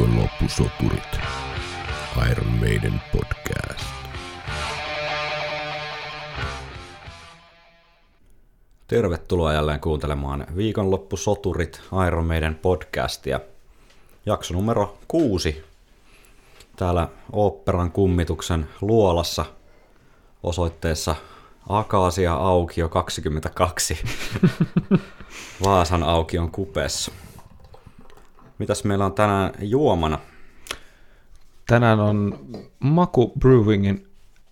Viikonloppusoturit. Iron Maiden podcast. Tervetuloa jälleen kuuntelemaan Viikonloppusoturit Iron Maiden podcastia. Jakso numero kuusi. Täällä oopperan kummituksen luolassa osoitteessa Akaasia aukio 22. Vaasan aukion kupeessa. Mitäs meillä on tänään juomana? Tänään on Maku Brewingin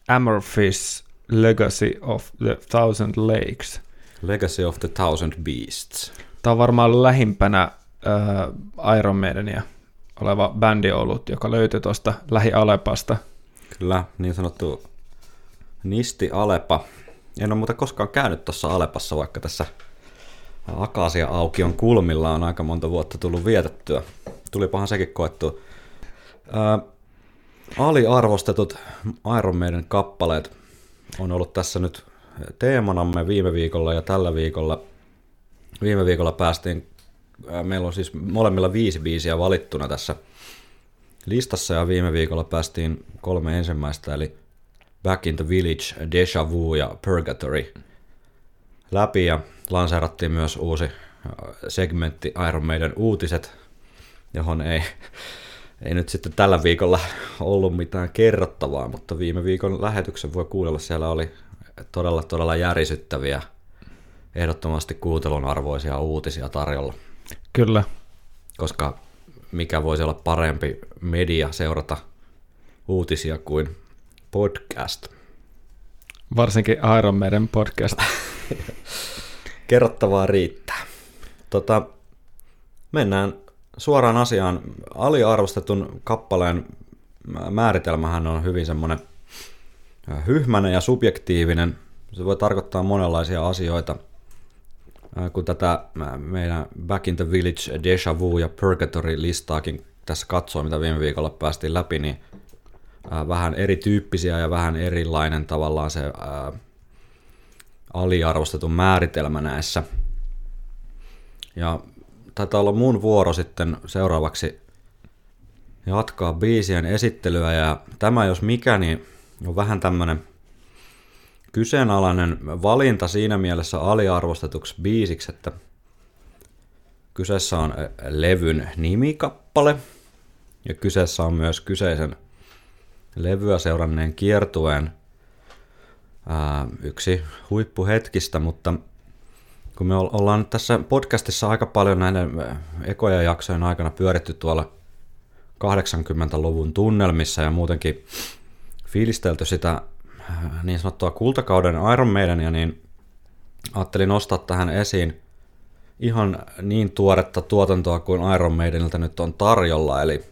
Amorphis Legacy of the Thousand Lakes. Legacy of the Thousand Beasts. Tämä on varmaan lähimpänä äh, Iron Maidenia oleva bändiolut, joka löytyi tuosta lähi-Alepasta. Kyllä, niin sanottu Nisti Alepa. En ole muuten koskaan käynyt tuossa Alepassa, vaikka tässä Akasia aukion kulmilla on aika monta vuotta tullut vietettyä. Tulipahan sekin koettu. Ää, aliarvostetut Iron Maiden kappaleet on ollut tässä nyt teemanamme viime viikolla ja tällä viikolla. Viime viikolla päästiin, ää, meillä on siis molemmilla viisi biisiä valittuna tässä listassa ja viime viikolla päästiin kolme ensimmäistä eli Back in the Village, Deja Vu ja Purgatory läpi ja lanseerattiin myös uusi äh, segmentti Iron Maiden uutiset, johon ei, ei nyt sitten tällä viikolla ollut mitään kerrottavaa, mutta viime viikon lähetyksen voi kuunnella, siellä oli todella todella järisyttäviä, ehdottomasti kuuntelun arvoisia uutisia tarjolla. Kyllä. Koska mikä voisi olla parempi media seurata uutisia kuin podcast. Varsinkin Iron Maiden podcast. Kerrottavaa riittää. Tota, mennään suoraan asiaan. Aliarvostetun kappaleen määritelmähän on hyvin semmoinen hyhmäinen ja subjektiivinen. Se voi tarkoittaa monenlaisia asioita. Kun tätä meidän Back in the Village, Deja Vu ja Purgatory listaakin tässä katsoo, mitä viime viikolla päästiin läpi, niin vähän erityyppisiä ja vähän erilainen tavallaan se aliarvostetun määritelmä näissä. Ja taitaa olla mun vuoro sitten seuraavaksi jatkaa biisien esittelyä ja tämä jos mikä niin on vähän tämmönen kyseenalainen valinta siinä mielessä aliarvostetuksi biisiksi, että kyseessä on levyn nimikappale ja kyseessä on myös kyseisen levyä seuranneen kiertueen yksi huippuhetkistä, mutta kun me ollaan tässä podcastissa aika paljon näiden ekoja jaksojen aikana pyöritty tuolla 80-luvun tunnelmissa ja muutenkin fiilistelty sitä niin sanottua kultakauden Iron Maidenia, niin ajattelin nostaa tähän esiin ihan niin tuoretta tuotantoa kuin Iron Maidenilta nyt on tarjolla, eli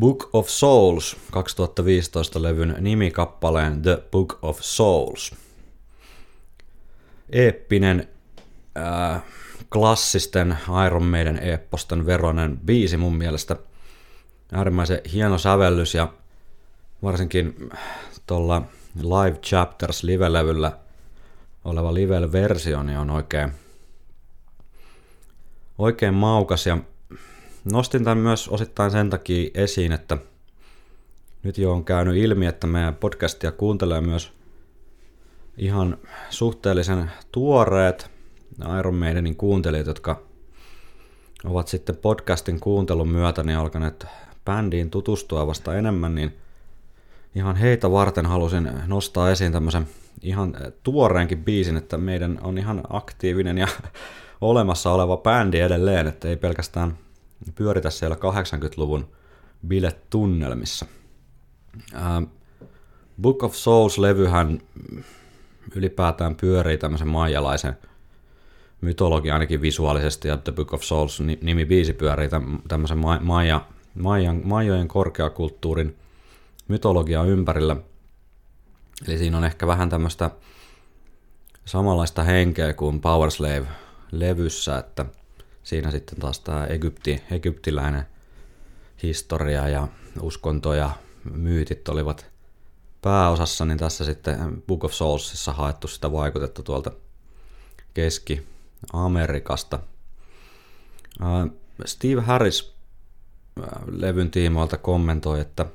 Book of Souls 2015 levyn nimikappaleen The Book of Souls. Eeppinen äh, klassisten Iron Maiden epposten veronen biisi mun mielestä. Äärimmäisen hieno sävellys ja varsinkin tuolla Live Chapters live-levyllä oleva live-versio niin on oikein, oikein maukas ja nostin tämän myös osittain sen takia esiin, että nyt jo on käynyt ilmi, että meidän podcastia kuuntelee myös ihan suhteellisen tuoreet Iron Maidenin kuuntelijat, jotka ovat sitten podcastin kuuntelun myötä niin alkaneet bändiin tutustua vasta enemmän, niin ihan heitä varten halusin nostaa esiin tämmöisen ihan tuoreenkin biisin, että meidän on ihan aktiivinen ja olemassa oleva bändi edelleen, että ei pelkästään pyöritä siellä 80-luvun biletunnelmissa. Uh, Book of Souls-levyhän ylipäätään pyörii tämmöisen maijalaisen mytologian ainakin visuaalisesti, ja The Book of Souls nimi biisi pyörii tämmöisen maija, maijan, maijojen korkeakulttuurin mytologiaa ympärillä. Eli siinä on ehkä vähän tämmöistä samanlaista henkeä kuin Powerslave-levyssä, että – siinä sitten taas tämä Egypti, egyptiläinen historia ja uskonto ja myytit olivat pääosassa, niin tässä sitten Book of Soulsissa haettu sitä vaikutetta tuolta Keski-Amerikasta. Steve Harris levyn tiimoilta kommentoi, että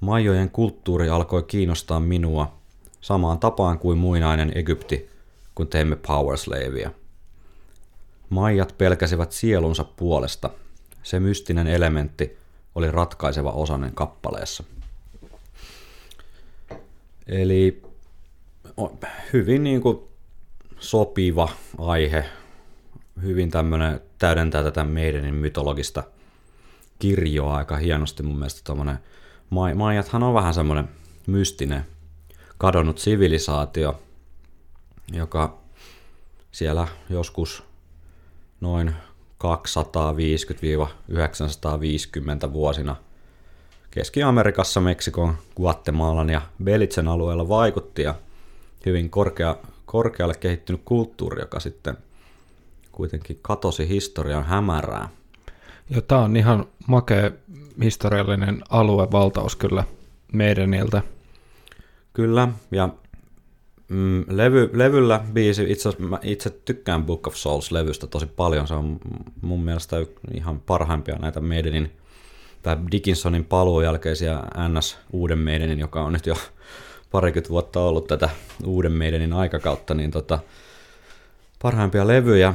Maijojen kulttuuri alkoi kiinnostaa minua samaan tapaan kuin muinainen Egypti, kun teimme Powerslavea. Maijat pelkäsivät sielunsa puolesta. Se mystinen elementti oli ratkaiseva osanen kappaleessa. Eli hyvin niin kuin sopiva aihe, hyvin tämmöinen täydentää tätä meidänin mytologista kirjoa aika hienosti mun mielestä tuommoinen. Maijathan on vähän semmoinen mystinen, kadonnut sivilisaatio, joka siellä joskus noin 250-950 vuosina Keski-Amerikassa, Meksikon, Guatemalan ja Belitsen alueella vaikutti ja hyvin korkea, korkealle kehittynyt kulttuuri, joka sitten kuitenkin katosi historian hämärää. Ja tämä on ihan makea historiallinen aluevaltaus kyllä meidäniltä. Kyllä, ja mm, levy, levyllä biisi, itse asiassa itse tykkään Book of Souls-levystä tosi paljon, se on mun mielestä ihan parhaimpia näitä meidänin tai Dickinsonin paluun jälkeisiä NS Uuden Meidenin, joka on nyt jo parikymmentä vuotta ollut tätä Uuden Meidenin aikakautta, niin tota, parhaimpia levyjä.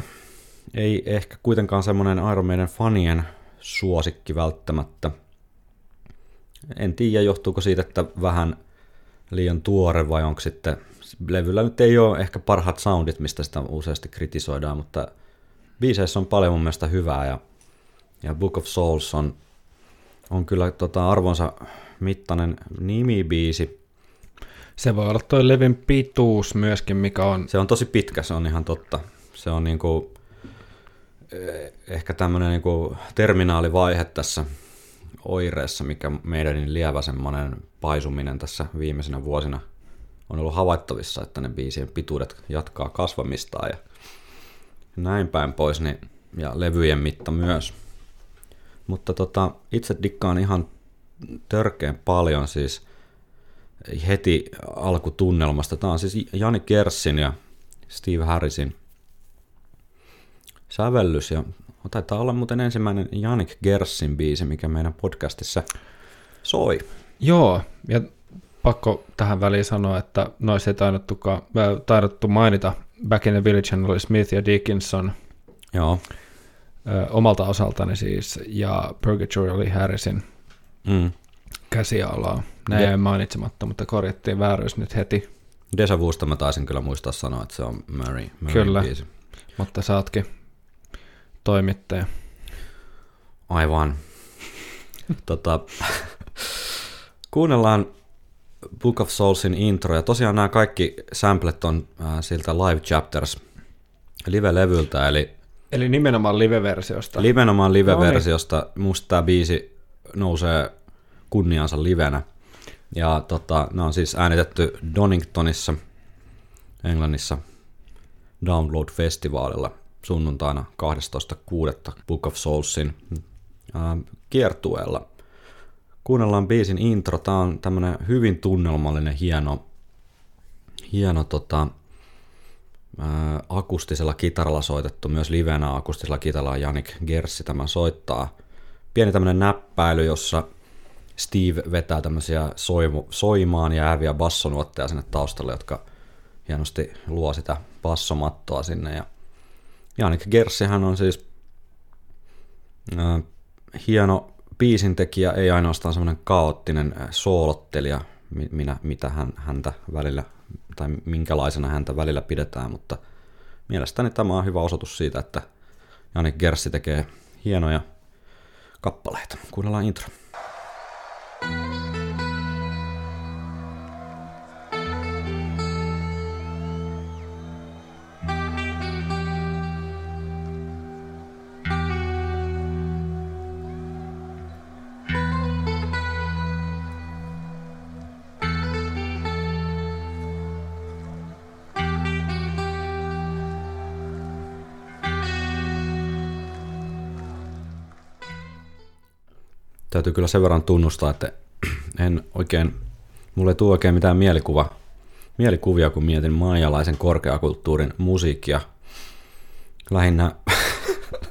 Ei ehkä kuitenkaan semmoinen Iron Maiden fanien suosikki välttämättä. En tiedä, johtuuko siitä, että vähän liian tuore vai onko sitten, levyllä nyt ei ole ehkä parhaat soundit, mistä sitä useasti kritisoidaan, mutta biiseissä on paljon mun mielestä hyvää ja, ja Book of Souls on on kyllä tota, arvonsa mittainen nimibiisi. Se voi olla toi levin pituus myöskin, mikä on... Se on tosi pitkä, se on ihan totta. Se on niinku, eh, ehkä tämmöinen niinku terminaalivaihe tässä oireessa, mikä meidän lievä semmoinen paisuminen tässä viimeisenä vuosina on ollut havaittavissa, että ne biisien pituudet jatkaa kasvamistaan ja näin päin pois, niin, ja levyjen mitta myös. Mutta tota, itse dikkaan ihan törkeän paljon siis heti alkutunnelmasta. Tämä on siis Jani Kerssin ja Steve Harrisin sävellys ja taitaa olla muuten ensimmäinen Janik Gerssin biisi, mikä meidän podcastissa soi. Joo, ja pakko tähän väliin sanoa, että noissa ei taidettu mainita Back in the Village oli Smith ja Dickinson. Joo omalta osaltani siis, ja Purgatory oli Harrisin mm. käsialaa. Näin jäi mainitsematta, mutta korjattiin vääryys nyt heti. Deja Vusta mä taisin kyllä muistaa sanoa, että se on Murray, Murray Kyllä, biisi. mutta sä ootkin toimittaja. Aivan. tota, kuunnellaan Book of Soulsin intro, ja tosiaan nämä kaikki samplet on äh, siltä Live Chapters live-levyltä, eli Eli nimenomaan live-versiosta. Nimenomaan live-versiosta. No niin. Musta tämä biisi nousee kunniansa livenä. Ja tota, ne on siis äänitetty Doningtonissa, Englannissa, Download-festivaalilla sunnuntaina 12.6. Book of Soulsin äh, kiertueella. Kuunnellaan biisin intro. Tämä on tämmönen hyvin tunnelmallinen, hieno, hieno tota, akustisella kitaralla soitettu, myös livenä akustisella kitaralla Janik Gerssi tämän soittaa. Pieni tämmöinen näppäily, jossa Steve vetää tämmöisiä soimu, soimaan jääviä bassonuotteja sinne taustalle, jotka hienosti luo sitä bassomattoa sinne. Ja Janik hän on siis äh, hieno biisintekijä, ei ainoastaan semmoinen kaoottinen soolottelija, minä, mitä hän, häntä välillä tai minkälaisena häntä välillä pidetään, mutta mielestäni tämä on hyvä osoitus siitä, että Janik Gerssi tekee hienoja kappaleita. Kuunnellaan intro. Täytyy kyllä sen verran tunnustaa, että en oikein, mulle ei tule oikein mitään mielikuva, mielikuvia, kun mietin maajalaisen korkeakulttuurin musiikkia. Lähinnä,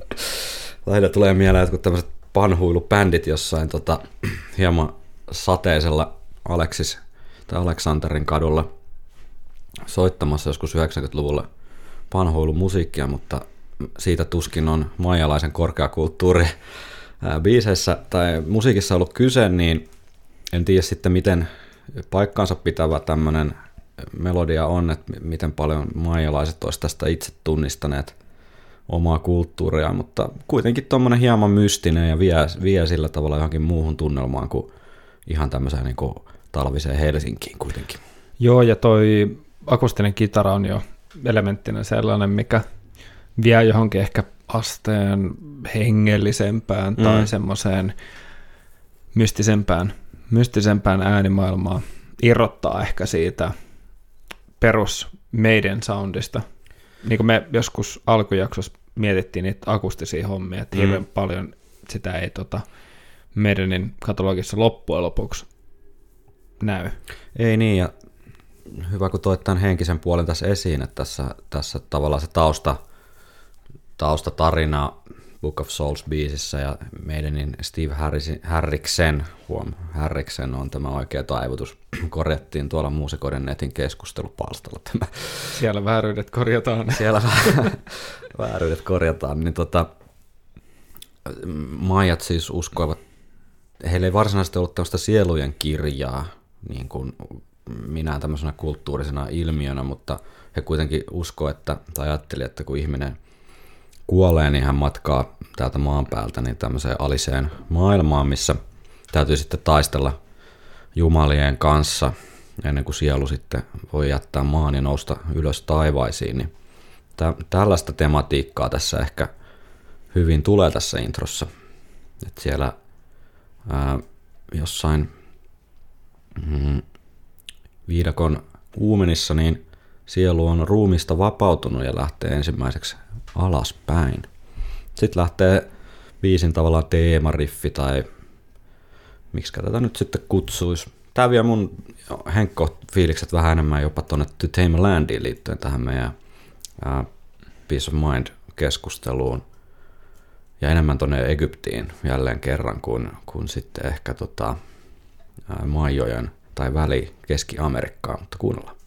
lähinnä tulee mieleen jotkut tämmöiset panhuilubändit jossain tota, hieman sateisella Aleksis tai Aleksanterin kadulla soittamassa joskus 90-luvulla panhuilumusiikkia, mutta siitä tuskin on maijalaisen korkeakulttuuri biiseissä tai musiikissa ollut kyse, niin en tiedä sitten miten paikkaansa pitävä tämmöinen melodia on, että miten paljon maijalaiset olisi tästä itse tunnistaneet omaa kulttuuria, mutta kuitenkin tuommoinen hieman mystinen ja vie, vie sillä tavalla johonkin muuhun tunnelmaan kuin ihan tämmöiseen niin kuin talviseen Helsinkiin kuitenkin. Joo, ja toi akustinen kitara on jo elementtinä sellainen, mikä vie johonkin ehkä asteen hengellisempään mm. tai semmoiseen mystisempään, mystisempään äänimaailmaan. Irrottaa ehkä siitä perus meidän soundista. Niin kuin me joskus alkujaksossa mietittiin niitä akustisia hommia, että mm. hirveän paljon sitä ei tota, meidänin katalogissa loppujen lopuksi näy. Ei niin, ja hyvä kun toit tämän henkisen puolen tässä esiin, että tässä, tässä tavallaan se tausta, taustatarina Book of Souls-biisissä ja meidänin Steve Harriksen, huom, Harriksen on tämä oikea taivutus, korjattiin tuolla muusikoiden netin keskustelupalstalla tämä. Siellä vääryydet korjataan. Siellä vääryydet korjataan, niin tota, Maijat siis uskoivat, heillä ei varsinaisesti ollut tällaista sielujen kirjaa, niin kuin minä tämmöisenä kulttuurisena ilmiönä, mutta he kuitenkin usko, että, tai ajatteli, että kun ihminen kuolee, niin hän matkaa täältä maan päältä niin tämmöiseen aliseen maailmaan, missä täytyy sitten taistella jumalien kanssa ennen kuin sielu sitten voi jättää maan ja nousta ylös taivaisiin. Niin tä- tällaista tematiikkaa tässä ehkä hyvin tulee tässä introssa. että siellä ää, jossain mm, viidakon uumenissa, niin sielu on ruumista vapautunut ja lähtee ensimmäiseksi alaspäin. Sitten lähtee viisin tavallaan teemariffi tai miksi tätä nyt sitten kutsuisi. Tämä vie mun henkko fiilikset vähän enemmän jopa tuonne To Tame Landiin liittyen tähän meidän uh, Peace of Mind keskusteluun ja enemmän tuonne Egyptiin jälleen kerran kuin, kuin sitten ehkä tota, uh, Maijojen tai väli Keski-Amerikkaa, mutta kuunnellaan.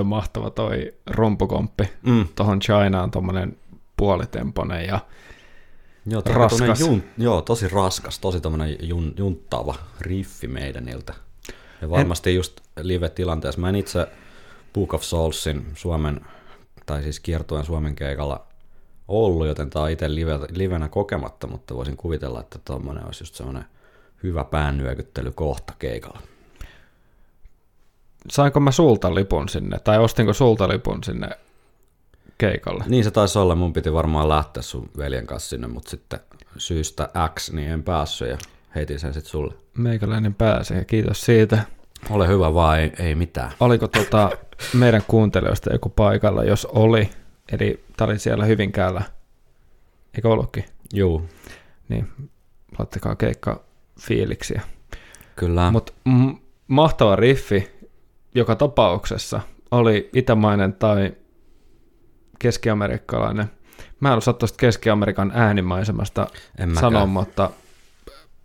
Toi mahtava toi rumpukomppi. Mm. Tuohon Chinaan tuommoinen puolitemponen ja joo, raskas. Jun, joo, tosi raskas, tosi tämmöinen jun, junttaava riffi meidäniltä. Ja varmasti en... just live-tilanteessa. Mä en itse Book of Soulsin Suomen, tai siis kiertuen Suomen keikalla ollut, joten tämä on itse live, livenä kokematta, mutta voisin kuvitella, että tuommoinen olisi just semmoinen hyvä päännyökyttely kohta keikalla sainko mä sulta lipun sinne, tai ostinko sulta lipun sinne keikalle? Niin se taisi olla, mun piti varmaan lähteä sun veljen kanssa sinne, mutta sitten syystä X, niin en päässyt ja heitin sen sitten sulle. Meikäläinen pääsi ja kiitos siitä. Ole hyvä vaan, ei, ei mitään. Oliko tota meidän kuuntelijoista joku paikalla, jos oli, eli tää oli siellä Hyvinkäällä, eikö ollutkin? Joo. Niin, laittakaa keikka fiiliksiä. Kyllä. Mutta m- mahtava riffi, joka tapauksessa oli itämainen tai keskiamerikkalainen. Mä en osaa tuosta Keski-Amerikan äänimaisemasta sanoa, mutta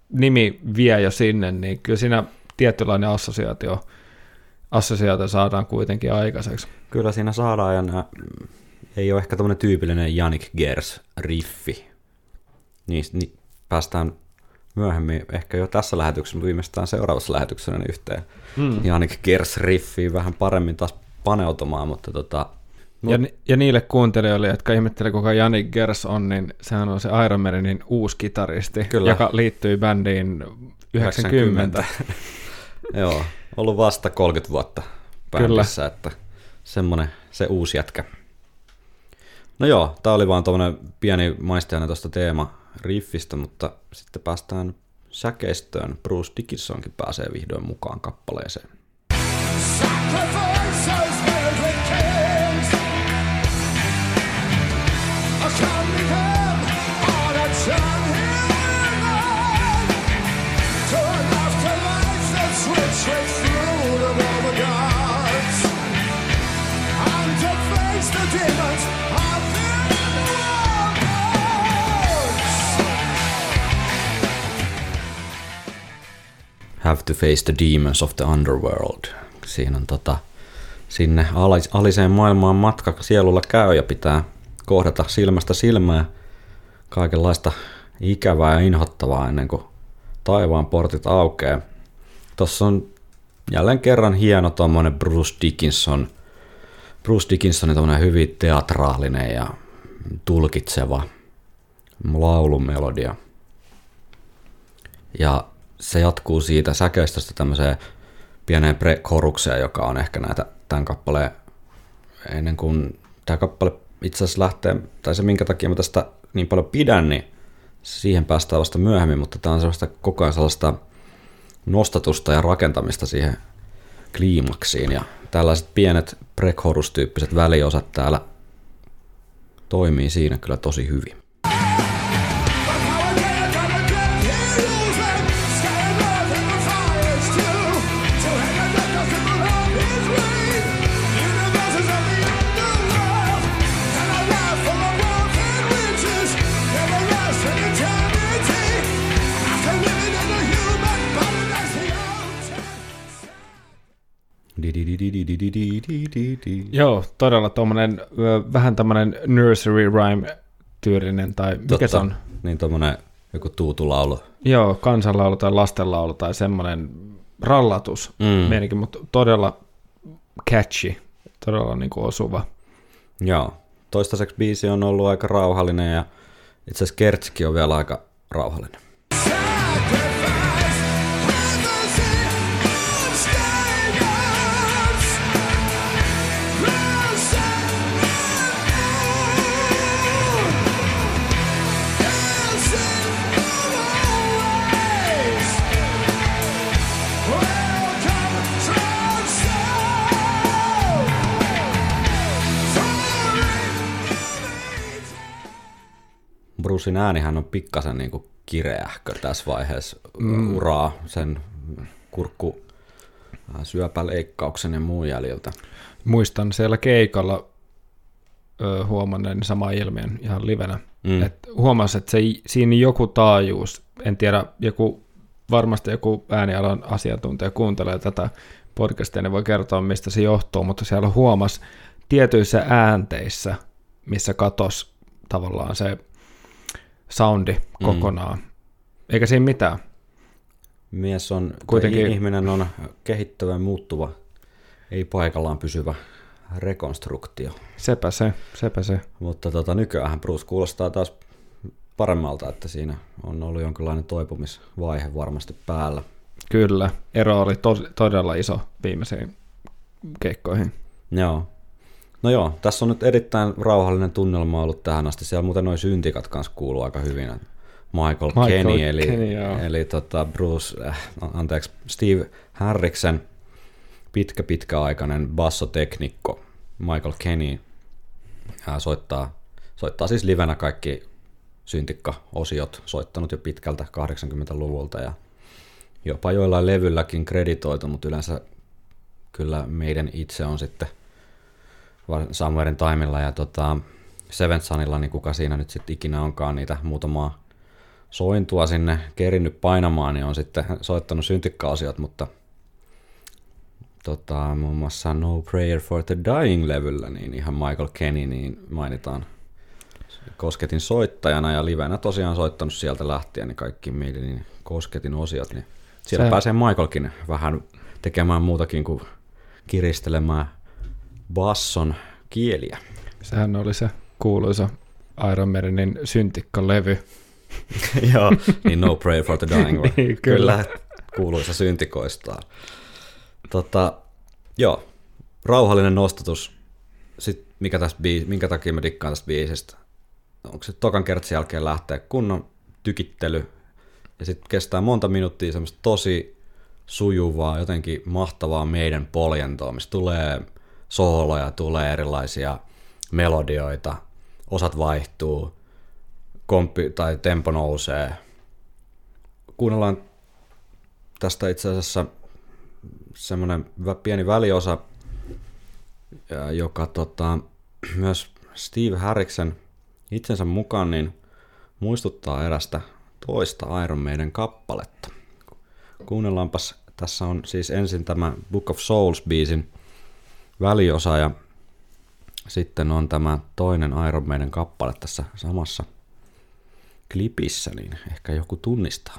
nimi vie jo sinne, niin kyllä siinä tietynlainen assosiaatio, assosiaatio saadaan kuitenkin aikaiseksi. Kyllä siinä saadaan, ja nää, ei ole ehkä tämmöinen tyypillinen Janik Gers-riffi. Niin, niin päästään myöhemmin, ehkä jo tässä lähetyksessä, viimeistään seuraavassa lähetyksessä niin yhteen mm. Janik Gers-riffiin vähän paremmin taas paneutumaan, mutta tota, No. Ja, ja niille kuuntelijoille, jotka ihmettelee, kuka Janik Gers on, niin sehän on se Iron Maidenin uusi kitaristi, Kyllä. joka liittyy bändiin 90. 90. Joo, ollut vasta 30 vuotta bändissä, Kyllä. että semmoinen se uusi jätkä. No joo, tämä oli vaan tuommoinen pieni maistajana tuosta teema riffistä, mutta sitten päästään säkeistöön. Bruce Dickinsonkin pääsee vihdoin mukaan kappaleeseen. Sacrifices Have to face the demons of the underworld. Siinä on tota, sinne alis, aliseen maailmaan matka sielulla käy ja pitää kohdata silmästä silmää kaikenlaista ikävää ja inhottavaa ennen kuin taivaan portit aukeaa. Tuossa on jälleen kerran hieno tuommoinen Bruce Dickinson, Bruce Dickinsonin tuommoinen hyvin teatraalinen ja tulkitseva laulumelodia. Ja se jatkuu siitä säkeistöstä tämmöiseen pieneen pre-korukseen, joka on ehkä näitä tämän kappaleen, ennen kuin tämä kappale itse asiassa lähtee, tai se minkä takia mä tästä niin paljon pidän, niin siihen päästään vasta myöhemmin, mutta tämä on sellaista koko ajan sellaista nostatusta ja rakentamista siihen kliimaksiin, ja tällaiset pienet pre tyyppiset väliosat täällä toimii siinä kyllä tosi hyvin. Joo, todella tuommoinen vähän tämmöinen nursery rhyme tyylinen, tai mikä Totta. se on? Niin tuommoinen joku tuutulaulu. Joo, kansanlaulu tai lastenlaulu tai semmoinen rallatus mm. meininki, mutta todella catchy, todella niin kuin osuva. Joo, toistaiseksi biisi on ollut aika rauhallinen ja itse asiassa Kertski on vielä aika rauhallinen. Brucein äänihän on pikkasen niin kuin kireähkö tässä vaiheessa mm. uraa sen kurkku syöpäleikkauksen ja muun jäljiltä. Muistan siellä keikalla ö, huomanneen sama ilmiön ihan livenä. Mm. Et huomasin, että se, siinä joku taajuus, en tiedä, joku, varmasti joku äänialan asiantuntija kuuntelee tätä podcastia, niin voi kertoa, mistä se johtuu, mutta siellä huomas tietyissä äänteissä, missä katos tavallaan se soundi mm. kokonaan. Eikä siinä mitään. Mies on, Kuitenkin... ihminen on kehittyvä muuttuva, ei paikallaan pysyvä rekonstruktio. Sepä se, sepä se. Mutta tota, nykyään Bruce kuulostaa taas paremmalta, että siinä on ollut jonkinlainen toipumisvaihe varmasti päällä. Kyllä, ero oli to- todella iso viimeisiin keikkoihin. Joo. No joo, tässä on nyt erittäin rauhallinen tunnelma ollut tähän asti. Siellä muuten noin syntikat kanssa kuuluu aika hyvin. Michael, Michael Kenny, eli, Kenny, eli tota Bruce, äh, anteeksi, Steve Harriksen pitkä pitkäaikainen bassoteknikko Michael Kenny äh, soittaa, soittaa siis livenä kaikki syntikka-osiot, soittanut jo pitkältä 80-luvulta ja jopa joillain levylläkin kreditoitu, mutta yleensä kyllä meidän itse on sitten – Samuelin Taimilla ja tota, Seventh Sunilla, niin kuka siinä nyt sitten ikinä onkaan niitä muutamaa sointua sinne kerinnyt painamaan, niin on sitten soittanut syntikkaosiot, mutta tota, muun muassa No Prayer for the Dying-levyllä, niin ihan Michael Kenny niin mainitaan Kosketin soittajana ja livenä tosiaan soittanut sieltä lähtien niin kaikki meidän niin Kosketin osiot, niin siellä Se... pääsee Michaelkin vähän tekemään muutakin kuin kiristelemään basson kieliä. Sehän oli se kuuluisa Iron Maidenin syntikkalevy. Joo, niin No Prayer for the Dying. niin, kyllä. kyllä. kuuluisa syntikoistaa. Tota, joo, rauhallinen nostatus. Sitten mikä tästä biis, minkä takia mä dikkaan tästä biisistä? Onko se tokan kertsin jälkeen lähtee kunnon tykittely ja sitten kestää monta minuuttia semmoista tosi sujuvaa, jotenkin mahtavaa meidän poljentoa, missä tulee sooloja, tulee erilaisia melodioita, osat vaihtuu, kompi tai tempo nousee. Kuunnellaan tästä itse asiassa semmoinen pieni väliosa, joka tota, myös Steve Harriksen itsensä mukaan niin muistuttaa erästä toista Iron Maiden kappaletta. Kuunnellaanpas Tässä on siis ensin tämä Book of Souls-biisin väliosa ja sitten on tämä toinen Iron Maiden kappale tässä samassa klipissä, niin ehkä joku tunnistaa.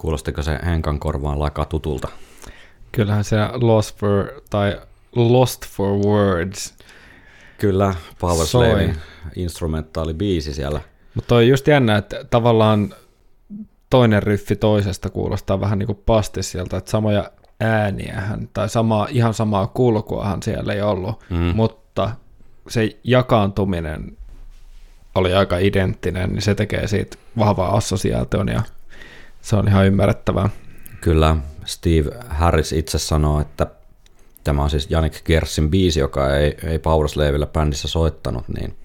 Kuulostiko se Henkan korvaan laika tutulta? Kyllähän se Lost for, tai Lost for Words. Kyllä, Power Slavin instrumentaali biisi siellä. Mutta on just jännä, että tavallaan toinen riffi toisesta kuulostaa vähän niin kuin pastissilta, että samoja ääniähän tai samaa, ihan samaa kulkuahan siellä ei ollut, mm. mutta se jakaantuminen oli aika identtinen, niin se tekee siitä vahvaa assosiaation ja se on ihan ymmärrettävää. Kyllä, Steve Harris itse sanoo, että tämä on siis Janik Gersin biisi, joka ei, ei Powerslavilla bändissä soittanut, niin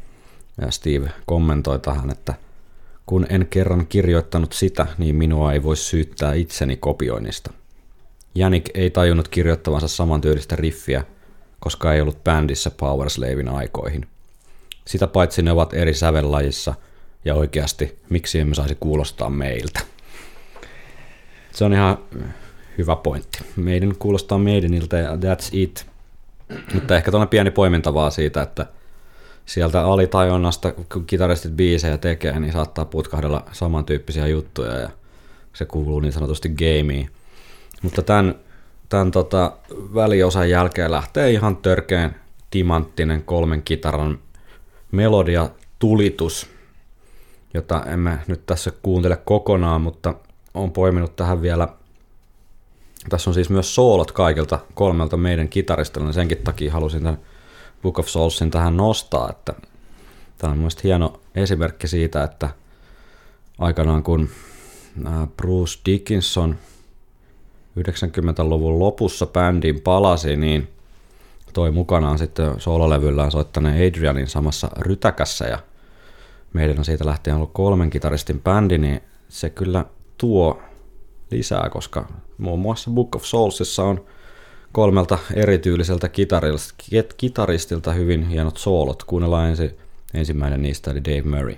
Steve kommentoi tähän, että kun en kerran kirjoittanut sitä, niin minua ei voi syyttää itseni kopioinnista. Janik ei tajunnut kirjoittavansa samantyylistä riffiä, koska ei ollut bändissä Powerslavin aikoihin. Sitä paitsi ne ovat eri sävellajissa, ja oikeasti miksi emme saisi kuulostaa meiltä. Se on ihan hyvä pointti. Meidän kuulostaa meidäniltä ja that's it. Mutta ehkä tuollainen pieni poiminta vaan siitä, että sieltä alitajunnasta, kun kitaristit biisejä tekee, niin saattaa putkahdella samantyyppisiä juttuja ja se kuuluu niin sanotusti gameen. Mutta tämän, tämän tota, väliosan jälkeen lähtee ihan törkeen timanttinen kolmen kitaran melodia tulitus, jota emme nyt tässä kuuntele kokonaan, mutta on poiminut tähän vielä, tässä on siis myös soolot kaikilta kolmelta meidän kitaristilla, niin senkin takia halusin tämän Book of Soulsin tähän nostaa, että tämä on mielestäni hieno esimerkki siitä, että aikanaan kun Bruce Dickinson 90-luvun lopussa bändiin palasi, niin toi mukanaan sitten soololevyllään soittaneen Adrianin samassa rytäkässä ja meidän on siitä lähtien ollut kolmen kitaristin bändi, niin se kyllä tuo lisää, koska muun muassa Book of Soulsissa on kolmelta erityyliseltä kitaristilta hyvin hienot soolot. Kuunnellaan ensin ensimmäinen niistä, eli Dave Murray.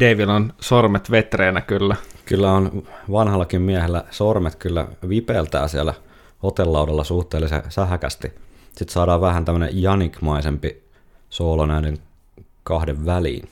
Davilla on sormet vetreenä kyllä. Kyllä on vanhallakin miehellä sormet kyllä vipeltää siellä hotellaudalla suhteellisen sähäkästi. Sitten saadaan vähän tämmöinen janikmaisempi soolo näiden kahden väliin.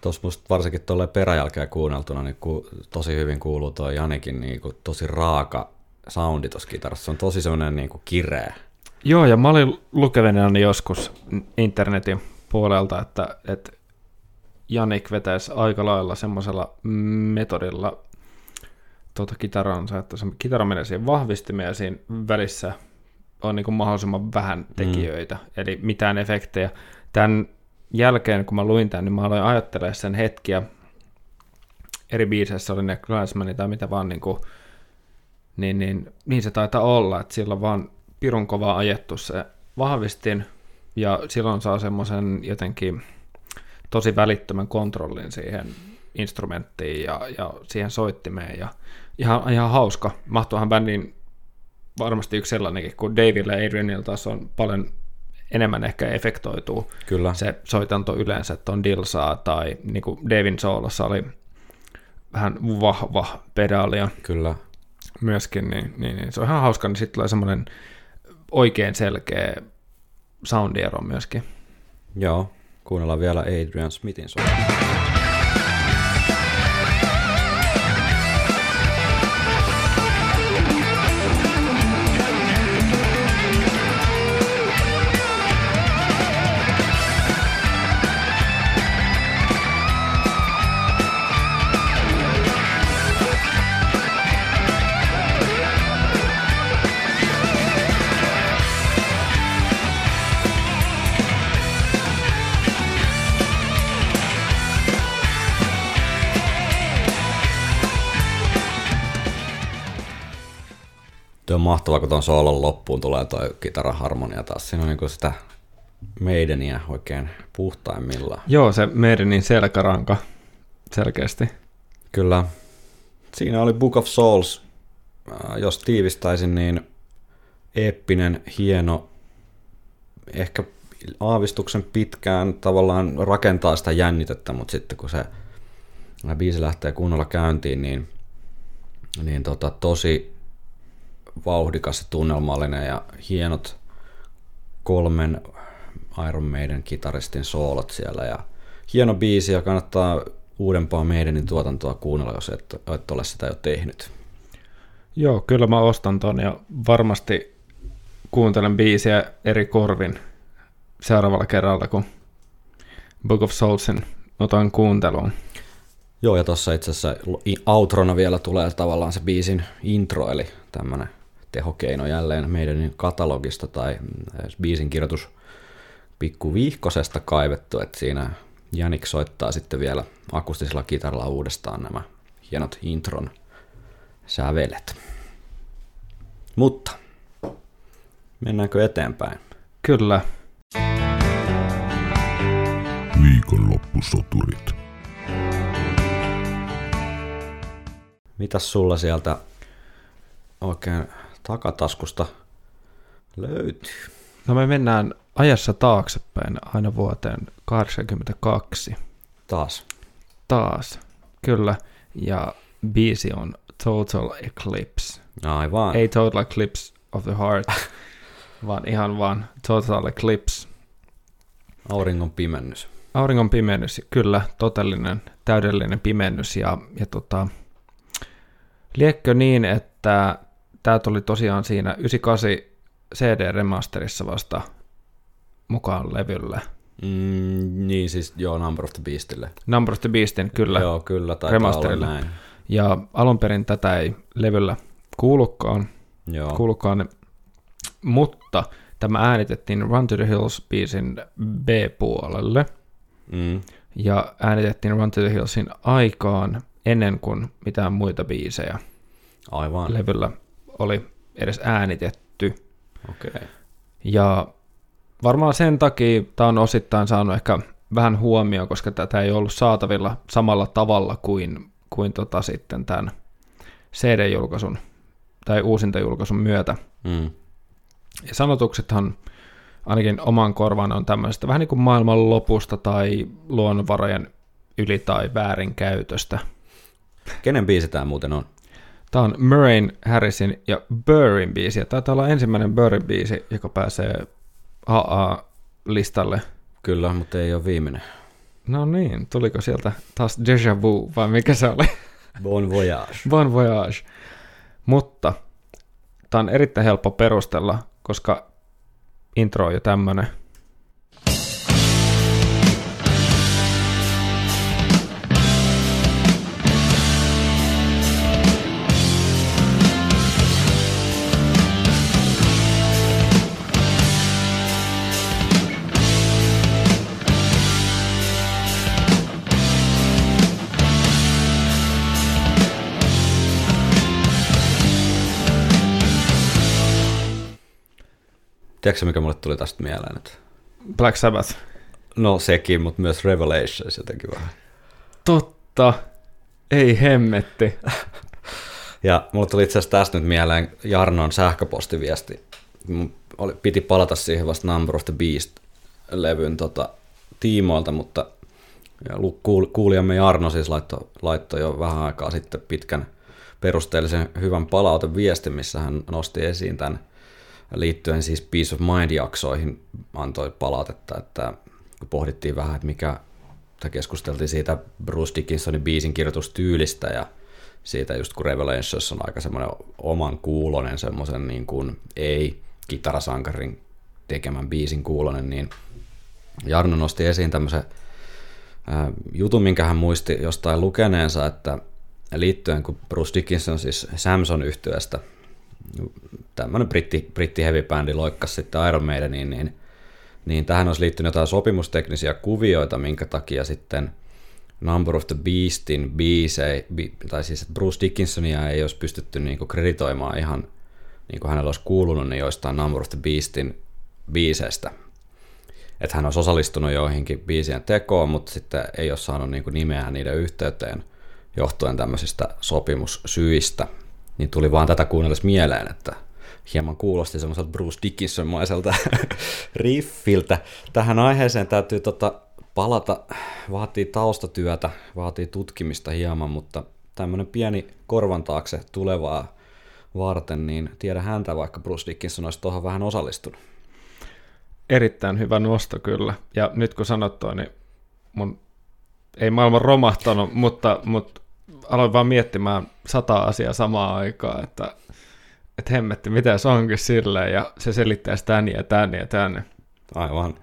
Tuossa musta varsinkin tuolle peräjälkeen kuunneltuna, niin ku, tosi hyvin kuuluu tuo Janikin niin kuin, tosi raaka soundi tuossa kitarassa. Se on tosi semmoinen niin kireä. Joo, ja mä olin lukevinani joskus internetin puolelta, että, että Janik vetäisi aika lailla semmoisella metodilla tuota kitaransa, että se kitara menee siihen vahvistimeen ja siinä välissä on niin kuin mahdollisimman vähän tekijöitä, mm. eli mitään efektejä. Tämän jälkeen, kun mä luin tämän, niin mä aloin ajattelemaan sen hetkiä. Eri biiseissä oli ne Glassmani tai mitä vaan, niin, kuin, niin, niin, niin se taitaa olla, että sillä on vaan pirun kova ajettu se vahvistin, ja silloin saa semmoisen jotenkin tosi välittömän kontrollin siihen instrumenttiin ja, ja siihen soittimeen, ja ihan, ihan hauska. Mahtuuhan bändin varmasti yksi sellainenkin, kun Daville ja Adrianilla taas on paljon enemmän ehkä efektoituu Kyllä. se soitanto yleensä, että on Dilsaa tai niin kuin Devin Soolossa oli vähän vahva pedaalia Kyllä. myöskin, niin, niin, niin se on ihan hauska, niin sitten tulee semmoinen oikein selkeä soundiero myöskin. Joo. Kuunnellaan vielä Adrian Smithin soitto. Mahtavaa, kun tuon soolon loppuun tulee tuo kitaraharmonia taas. Siinä on niinku sitä meideniä oikein puhtaimmillaan. Joo, se Maidenin selkäranka selkeästi. Kyllä. Siinä oli Book of Souls, äh, jos tiivistäisin, niin eeppinen, hieno, ehkä aavistuksen pitkään tavallaan rakentaa sitä jännitettä, mutta sitten kun se biisi lähtee kunnolla käyntiin, niin, niin tota, tosi vauhdikas ja tunnelmallinen ja hienot kolmen Iron Maiden kitaristin soolot siellä ja hieno biisi ja kannattaa uudempaa Maidenin tuotantoa kuunnella, jos et, et ole sitä jo tehnyt. Joo, kyllä mä ostan ton ja varmasti kuuntelen biisiä eri korvin seuraavalla kerralla, kun Book of Soulsin otan kuunteluun. Joo, ja tuossa itse asiassa outrona vielä tulee tavallaan se biisin intro, eli tämmönen tehokeino jälleen meidän katalogista tai mm, biisin kirjoitus pikku vihkosesta kaivettu, että siinä Janik soittaa sitten vielä akustisella kitaralla uudestaan nämä hienot intron sävelet. Mutta mennäänkö eteenpäin? Kyllä. Viikonloppusoturit. Mitäs sulla sieltä oikein takataskusta löytyy? No me mennään ajassa taaksepäin aina vuoteen 82 Taas. taas. Kyllä. Ja biisi on Total Eclipse. Aivan. Ei Total Eclipse of the Heart, vaan ihan vaan Total Eclipse. Auringon pimennys. Auringon pimennys, kyllä, totellinen, täydellinen pimennys. Ja, ja tota, liekkö niin, että tämä tuli tosiaan siinä 98 CD-remasterissa vasta mukaan levylle. Mm, niin siis joo, Number of the Beastille. Number of the Beastin, kyllä. Joo, kyllä. Taitaa Remasterille. näin. Ja alun perin tätä ei levyllä kuulukaan, Joo. kuulukaan mutta tämä äänitettiin Run to the Hills-biisin B-puolelle. Mm, ja äänitettiin Run to the Hillsin aikaan ennen kuin mitään muita biisejä aivan. levyllä oli edes äänitetty. Okay. Ja varmaan sen takia tämä on osittain saanut ehkä vähän huomioon, koska tätä ei ollut saatavilla samalla tavalla kuin, kuin tota sitten tämän CD-julkaisun tai uusintajulkaisun myötä. Mm. Ja sanotuksethan ainakin oman korvan on tämmöisestä vähän niin kuin maailman lopusta tai luonnonvarojen yli- tai väärinkäytöstä. Kenen biisi tämä muuten on? Tämä on Murrayn, Harrisin ja Burrin biisi. Ja taitaa olla ensimmäinen Burrin biisi, joka pääsee AA-listalle. Kyllä, mutta ei ole viimeinen. No niin, tuliko sieltä taas Deja Vu, vai mikä se oli? Bon Voyage. Bon Voyage. Mutta tämä on erittäin helppo perustella, koska intro on jo tämmönen. Tiedätkö mikä mulle tuli tästä mieleen? Että... Black Sabbath. No sekin, mutta myös Revelations jotenkin vähän. Totta. Ei hemmetti. Ja mulle tuli itse asiassa tästä nyt mieleen Jarnon sähköpostiviesti. Mun oli, piti palata siihen vasta Number of the Beast-levyn tota, tiimoilta, mutta ja kuulijamme Jarno siis laittoi, laittoi jo vähän aikaa sitten pitkän perusteellisen hyvän palauteviestin, missä hän nosti esiin tämän liittyen siis Peace of Mind-jaksoihin antoi palautetta, että kun pohdittiin vähän, että mikä, tai keskusteltiin siitä Bruce Dickinsonin biisin kirjoitustyylistä ja siitä just kun Revelations on aika semmoinen oman kuulonen, semmoisen niin kuin ei kitarasankarin tekemän biisin kuulonen, niin Jarno nosti esiin tämmöisen jutun, minkä hän muisti jostain lukeneensa, että liittyen kun Bruce Dickinson siis Samson yhtyöstä tämmöinen britti, britti heavy bändi loikkasi sitten Iron Maideniin, niin, niin tähän olisi liittynyt jotain sopimusteknisiä kuvioita, minkä takia sitten Number of the Beastin biisei, bi, tai siis Bruce Dickinsonia ei olisi pystytty niinku kreditoimaan ihan niin kuin hänellä olisi kuulunut niin joistain Number of the Beastin biiseistä. Että hän olisi osallistunut joihinkin biisien tekoon, mutta sitten ei ole saanut niin kuin nimeä niiden yhteyteen johtuen tämmöisistä sopimussyistä. Niin tuli vaan tätä kuunnellessa mieleen, että hieman kuulosti semmoiselta Bruce Dickinson-maiselta riffiltä. Tähän aiheeseen täytyy tota palata, vaatii taustatyötä, vaatii tutkimista hieman, mutta tämmöinen pieni korvan taakse tulevaa varten, niin tiedä häntä, vaikka Bruce Dickinson olisi tuohon vähän osallistunut. Erittäin hyvä nosto kyllä. Ja nyt kun sanot toi, niin mun ei maailma romahtanut, mutta, mutta aloin vaan miettimään sata asiaa samaan aikaan, että, että hemmetti, mitä se onkin silleen, ja se selittää tän ja tän ja tän. Aivan.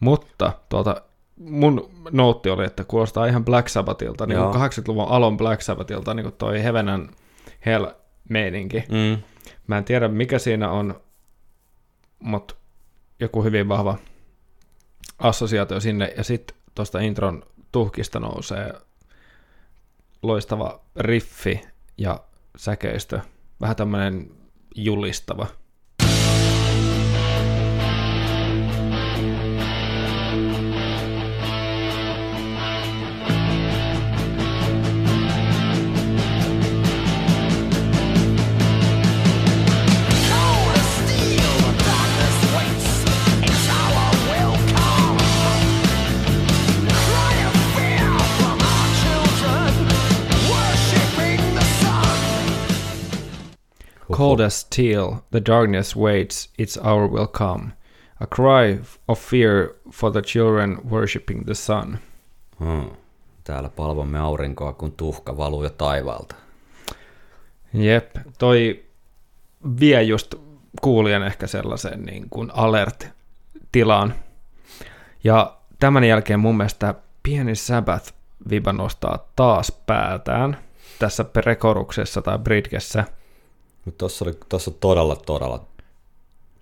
Mutta tuota, mun noutti oli, että kuulostaa ihan Black Sabbathilta, niin Joo. 80-luvun alon Black Sabbathilta, niin kuin toi Heaven and Hell meininki. Mm. Mä en tiedä, mikä siinä on, mutta joku hyvin vahva assosiaatio sinne, ja sitten tuosta intron tuhkista nousee loistava riffi ja säkeistö, vähän tämmöinen julistava. Cold as steel, the darkness waits, its hour will come. A cry of fear for the children worshipping the sun. Hmm. Täällä palvomme aurinkoa, kun tuhka valuu jo taivaalta. Jep, toi vie just kuulijan ehkä sellaisen niin kuin alert-tilaan. Ja tämän jälkeen mun mielestä pieni Sabbath-viba nostaa taas päätään tässä prekoruksessa tai bridgessä. Mutta tossa, oli, tossa on todella, todella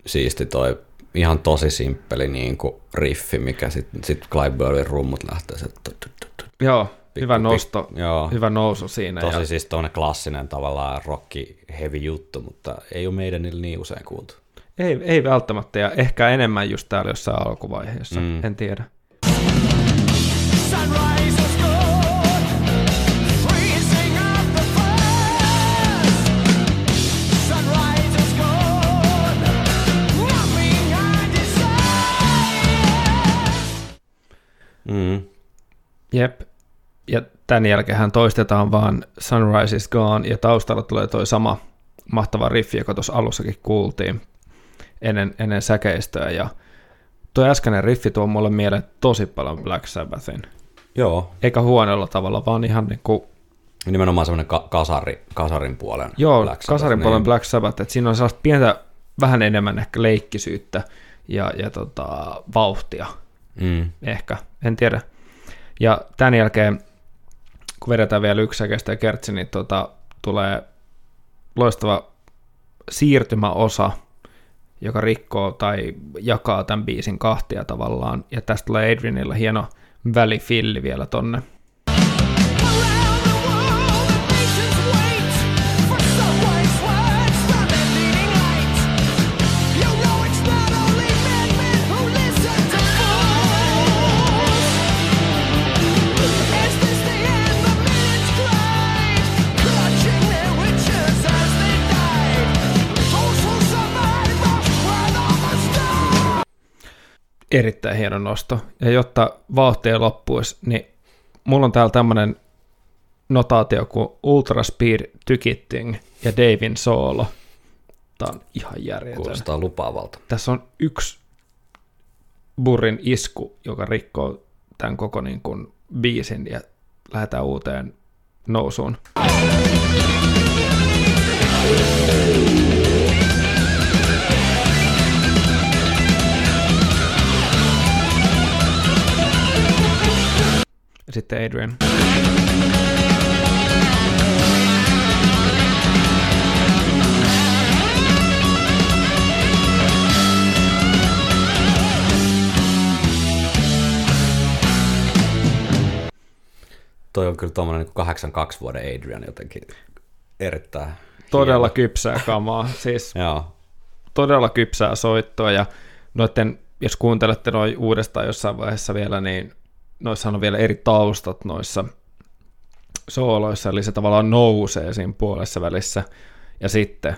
siisti toi ihan tosi simppeli niin kuin riffi, mikä sitten sit Clyburnin rummut lähtee. Se, tut, tut, tut, tut. Joo, Pikku- hyvä nosto, joo. hyvä nousu siinä. Tosi ja, siis tommonen klassinen tavallaan rocki heavy juttu, mutta ei ole meidän niin usein kuultu. ei, ei välttämättä, ja ehkä enemmän just täällä jossain alkuvaiheessa, mm. en tiedä. Sunrise Mm. Jep. Ja tämän jälkeen toistetaan vaan Sunrise is Gone, ja taustalla tulee toi sama mahtava riffi, joka tuossa alussakin kuultiin ennen, ennen säkeistöä, ja toi äskeinen riffi tuo mulle mieleen tosi paljon Black Sabbathin. Joo, Eikä huonolla tavalla, vaan ihan niin kuin, nimenomaan semmoinen ka- kasari, kasarin puolen joo, Black Sabbath, kasarin puolen niin. Black Sabbath, että siinä on sellaista pientä, vähän enemmän ehkä leikkisyyttä ja, ja tota, vauhtia. Mm. ehkä, en tiedä. Ja tämän jälkeen, kun vedetään vielä yksi säkeistä ja kertsi, niin tota, tulee loistava siirtymäosa, joka rikkoo tai jakaa tämän biisin kahtia tavallaan. Ja tästä tulee Adrianilla hieno välifilli vielä tonne. Erittäin hieno nosto. Ja jotta vauhtia loppuisi, niin mulla on täällä tämmönen notaatio kuin Ultra Speed Tykitting ja Davin Soolo. Tää on ihan järjetön. Kuulostaa lupaavalta. Tässä on yksi burrin isku, joka rikkoo tämän koko niin kuin biisin ja lähdetään uuteen nousuun. Ja Sitten Adrian. Toi on kyllä tuommoinen niin 82 vuoden Adrian jotenkin erittäin Todella hieno. kypsää kamaa. Siis Joo, todella kypsää soittoa ja noitten, jos kuuntelette noin uudestaan jossain vaiheessa vielä, niin noissa on vielä eri taustat noissa sooloissa, eli se tavallaan nousee siinä puolessa välissä ja sitten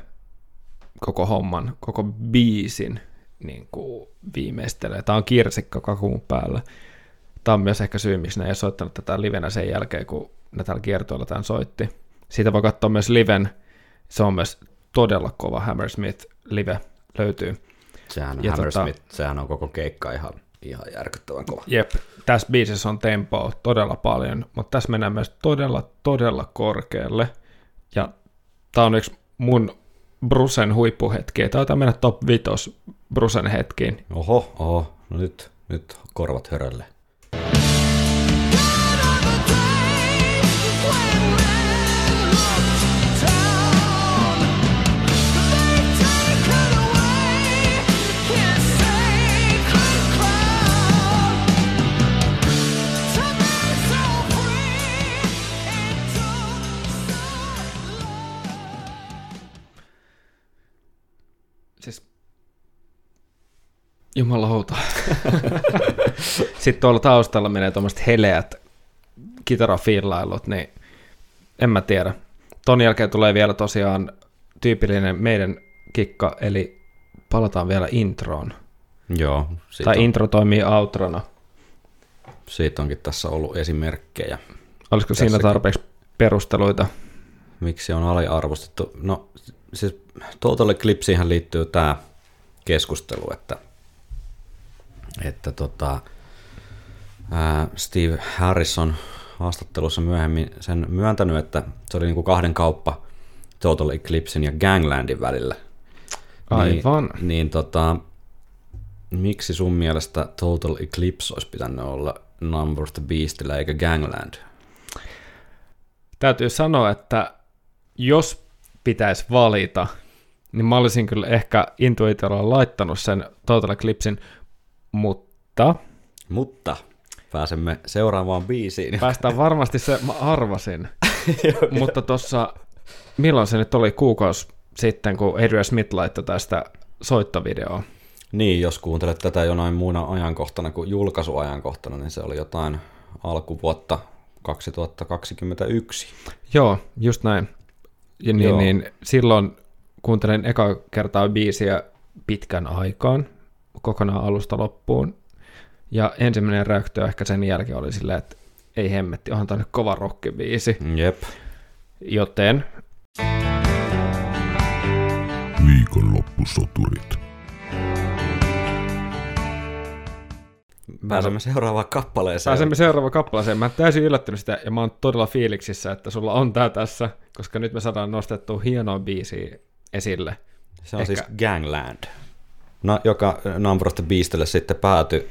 koko homman, koko biisin niin kuin viimeistelee. Tämä on kirsikka kakun päällä. Tämä on myös ehkä syy, miksi ne ei soittanut tätä livenä sen jälkeen, kun ne täällä kiertoilla tämän soitti. Siitä voi katsoa myös liven. Se on myös todella kova Hammersmith live löytyy. sehän on Ja Hammersmith, tota- sehän on koko keikka ihan, ihan järkyttävän kova. Jep, tässä biisissä on tempoa todella paljon, mutta tässä mennään myös todella, todella korkealle. Ja tämä on yksi mun Brusen huippuhetkiä. Taitaa mennä top 5 Brusen hetkiin. Oho, oho, no nyt, nyt korvat hörölle. Jumalauta. Sitten tuolla taustalla menee tuommoiset heleät kitarafillailut, niin en mä tiedä. Ton jälkeen tulee vielä tosiaan tyypillinen meidän kikka, eli palataan vielä introon. Joo, tai on, intro toimii outrona. siitä onkin tässä ollut esimerkkejä. Olisiko siinä Tässäkin. tarpeeksi perusteluita? Miksi on aliarvostettu? No siis Total Eclipseihän liittyy tämä keskustelu, että, että tota, ää, Steve Harrison haastattelussa myöhemmin sen myöntänyt, että se oli niinku kahden kauppa Total Eclipsein ja Ganglandin välillä. Aivan. Niin, niin tota, miksi sun mielestä Total Eclipse olisi pitänyt olla Number of the Beastillä eikä Gangland? Täytyy sanoa, että jos pitäisi valita, niin mä olisin kyllä ehkä intuitiolla laittanut sen Total Eclipsein, mutta Mutta pääsemme seuraavaan biisiin. päästään varmasti se, mä arvasin. mutta tuossa, milloin se nyt oli kuukausi sitten, kun Adrian Smith laittoi tästä soittovideoa. Niin, jos kuuntelet tätä jonain muuna ajankohtana kuin julkaisuajankohtana, niin se oli jotain alkuvuotta 2021. Joo, just näin. Ja niin, Joo. niin silloin kuuntelin eka kertaa biisiä pitkän aikaan, kokonaan alusta loppuun. Ja ensimmäinen reaktio ehkä sen jälkeen oli silleen, että ei hemmetti, onhan tämä nyt kova rockibiisi. Jep. Joten Viikonloppusoturit. Pääsemme seuraavaan kappaleeseen. pääsemme seuraavaan kappaleeseen. Mä oon täysin yllättynyt sitä ja mä oon todella fiiliksissä, että sulla on tää tässä, koska nyt me saadaan nostettua hienoa biisiä esille. Se on Ehkä- siis Gangland, no, joka Number of the Beastille sitten päätyi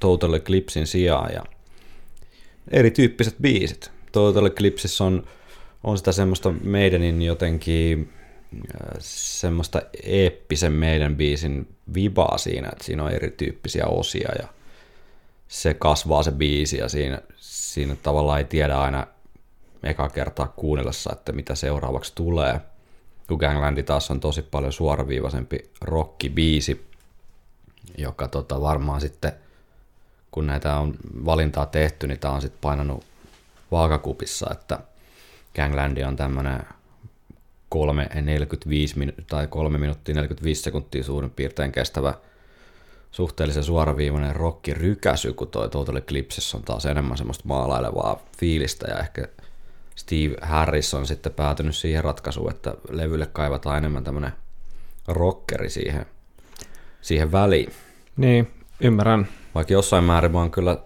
Total Eclipsein sijaan. Ja erityyppiset biisit. Total Eclipsessä on, on sitä semmoista meidänin jotenkin äh, semmoista eeppisen meidän biisin vibaa siinä, että siinä on erityyppisiä osia ja se kasvaa se biisi ja siinä, siinä tavallaan ei tiedä aina eka kertaa kuunnellessa, että mitä seuraavaksi tulee. Kun Ganglandi taas on tosi paljon suoraviivaisempi rockibiisi, joka tota, varmaan sitten, kun näitä on valintaa tehty, niin tämä on sitten painanut vaakakupissa, että Ganglandi on tämmöinen 3, 45 minu- tai 3 minuuttia 45 sekuntia suurin piirtein kestävä suhteellisen suoraviivainen rockirykäsy, kun toi Total Eclipses on taas enemmän semmoista maalailevaa fiilistä ja ehkä Steve Harris on sitten päätynyt siihen ratkaisuun, että levylle kaivataan enemmän tämmöinen rockeri siihen, siihen väliin. Niin, ymmärrän. Vaikka jossain määrin mä oon kyllä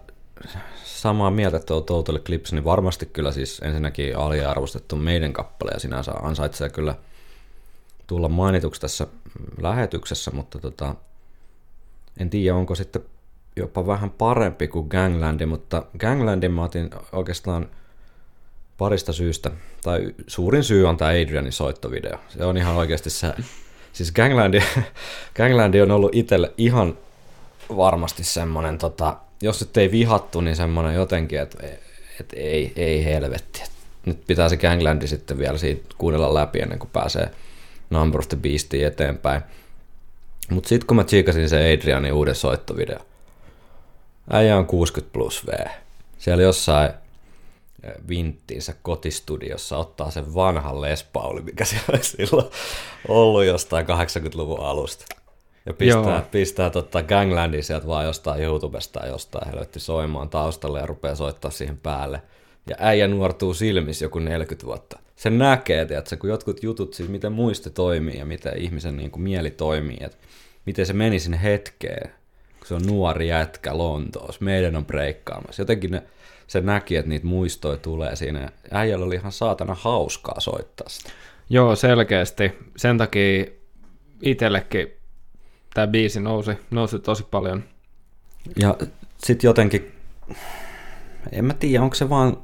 samaa mieltä, että tuo Total Eclipse, niin varmasti kyllä siis ensinnäkin aliarvostettu meidän kappale ja sinänsä ansaitsee kyllä tulla mainituksi tässä lähetyksessä, mutta tota, en tiedä onko sitten jopa vähän parempi kuin Ganglandi, mutta Ganglandin mä otin oikeastaan parista syystä, tai suurin syy on tämä Adrianin soittovideo. Se on ihan oikeasti se, siis Ganglandi, Ganglandi on ollut itselle ihan varmasti semmoinen, tota, jos nyt ei vihattu, niin semmoinen jotenkin, että et ei, ei helvetti. Et nyt pitää se Ganglandi sitten vielä siitä kuunnella läpi ennen kuin pääsee Number of the Beastiin eteenpäin. Mutta sitten kun mä tsiikasin se Adrianin uuden soittovideo, äijä on 60 plus V. Siellä jossain vinttiinsä kotistudiossa ottaa sen vanhan Les Pauli, mikä siellä oli silloin ollut jostain 80-luvun alusta. Ja pistää, Joo. pistää tota Ganglandin sieltä vaan jostain YouTubesta tai jostain helvetti soimaan taustalle ja rupeaa soittaa siihen päälle. Ja äijä nuortuu silmissä joku 40 vuotta. Se näkee, tiedätkö, kun jotkut jutut, siis miten muisti toimii ja miten ihmisen niin kuin mieli toimii, että miten se meni sinne hetkeen, kun se on nuori jätkä Lontoossa, meidän on breikkaamassa. Jotenkin ne, se näki, että niitä muistoja tulee siinä. Äijällä oli ihan saatana hauskaa soittaa sitä. Joo, selkeästi. Sen takia itsellekin tämä biisi nousi, nousi tosi paljon. Ja sitten jotenkin, en mä tiedä, onko se vaan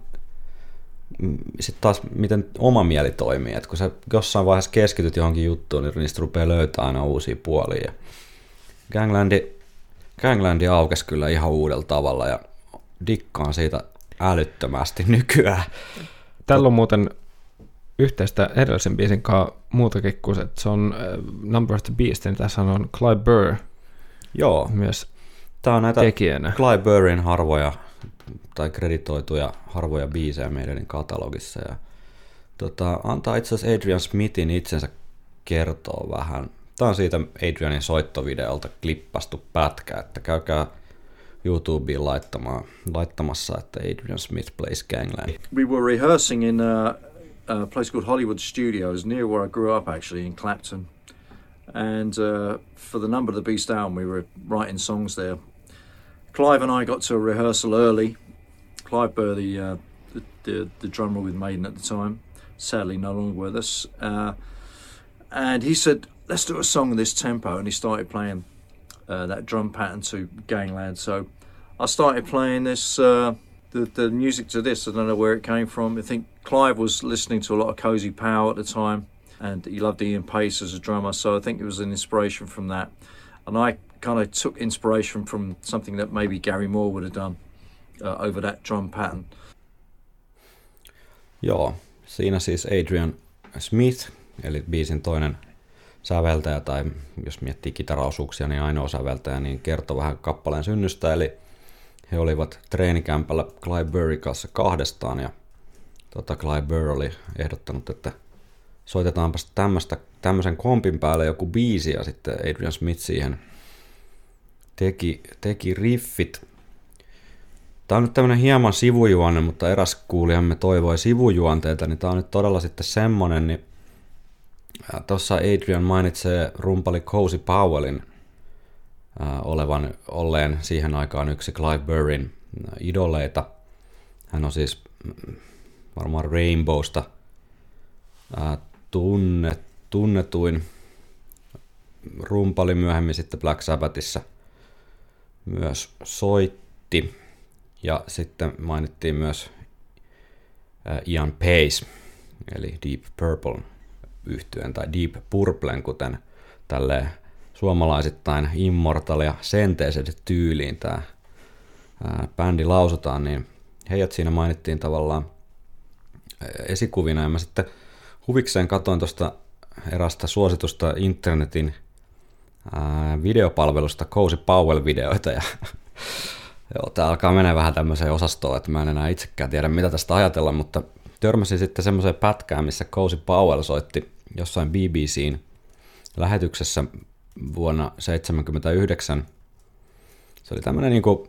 sitten taas miten oma mieli toimii, että kun sä jossain vaiheessa keskityt johonkin juttuun, niin niistä rupeaa löytää aina uusia puolia. Ganglandi, Ganglandi aukesi kyllä ihan uudella tavalla ja dikkaan siitä älyttömästi nykyään. Tällä on muuten yhteistä edellisen biisin kanssa muutakin kuin se, että se on äh, Number of the Beast, niin tässä on Clive Burr Joo, myös tää on näitä tekijänä. Clive Burrin harvoja tai kreditoituja harvoja biisejä meidän katalogissa. Ja, tota, antaa itse asiassa Adrian Smithin itsensä kertoa vähän. Tämä on siitä Adrianin soittovideolta klippastu pätkä, että käykää YouTubeen laittamaan, laittamassa, että Adrian Smith plays Gangland. we were rehearsing in a, a place called Hollywood Studios, near where I grew up actually, in Clapton. And uh, for the Number of the Beast album, we were writing songs there. Clive and I got to a rehearsal early. Clive the, uh, the, the, the drummer with Maiden at the time, sadly no longer with us. Uh, and he said, let's do a song in this tempo. And he started playing uh, that drum pattern to Gangland. So I started playing this, uh, the, the music to this. I don't know where it came from. I think Clive was listening to a lot of Cozy Powell at the time, and he loved Ian Pace as a drummer. So I think it was an inspiration from that. And I kind of took inspiration from something that maybe Gary Moore would have done uh, over that drum pattern. Joo, siinä siis Adrian Smith, eli biisin toinen säveltäjä, tai jos miettii kitaraosuuksia, niin ainoa säveltäjä, niin kertoo vähän kappaleen synnystä, eli he olivat treenikämpällä Clive Burry kanssa kahdestaan, ja tota Clive Burr oli ehdottanut, että soitetaanpas tämmöstä, tämmöisen kompin päälle joku biisi, ja sitten Adrian Smith siihen teki, teki riffit. Tämä on nyt tämmöinen hieman sivujuonne, mutta eräs kuulijamme toivoi sivujuonteita, niin tämä on nyt todella sitten semmonen, niin tuossa Adrian mainitsee rumpali Cozy Powellin olevan olleen siihen aikaan yksi Clive Burrin idoleita. Hän on siis mm, varmaan Rainbowsta tunne, tunnetuin rumpali myöhemmin sitten Black Sabbathissa myös soitti. Ja sitten mainittiin myös Ian Pace, eli Deep Purple yhtyen tai Deep Purplen, kuten tälle suomalaisittain Immortal ja Senteised tyyliin tämä bändi lausutaan, niin heidät siinä mainittiin tavallaan esikuvina, ja mä sitten huvikseen katoin tuosta erästä suositusta internetin videopalvelusta Cozy Powell-videoita, ja Joo, tää alkaa mennä vähän tämmöiseen osastoon, että mä en enää itsekään tiedä, mitä tästä ajatella, mutta törmäsin sitten semmoiseen pätkään, missä Cozy Powell soitti jossain BBCn lähetyksessä vuonna 1979 Se oli tämmöinen niinku,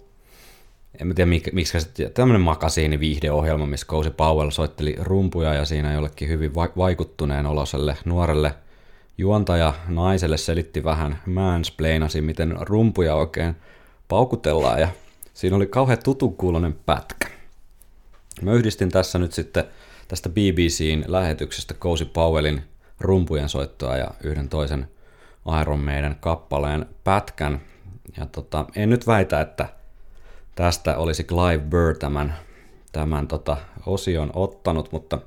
en mä tiedä mik, miksi se, tämmöinen makasiini viihdeohjelma, missä Cozy Powell soitteli rumpuja ja siinä jollekin hyvin va- vaikuttuneen oloselle nuorelle juontaja naiselle selitti vähän mansplainasi, miten rumpuja oikein paukutellaan ja siinä oli kauhean tutun kuulonen pätkä. Mä yhdistin tässä nyt sitten tästä BBCn lähetyksestä Cozy Powellin rumpujen soittoa ja yhden toisen Iron Maiden kappaleen pätkän. Ja tota, en nyt väitä, että tästä olisi Clive Burr tämän, tämän tota, osion ottanut, mutta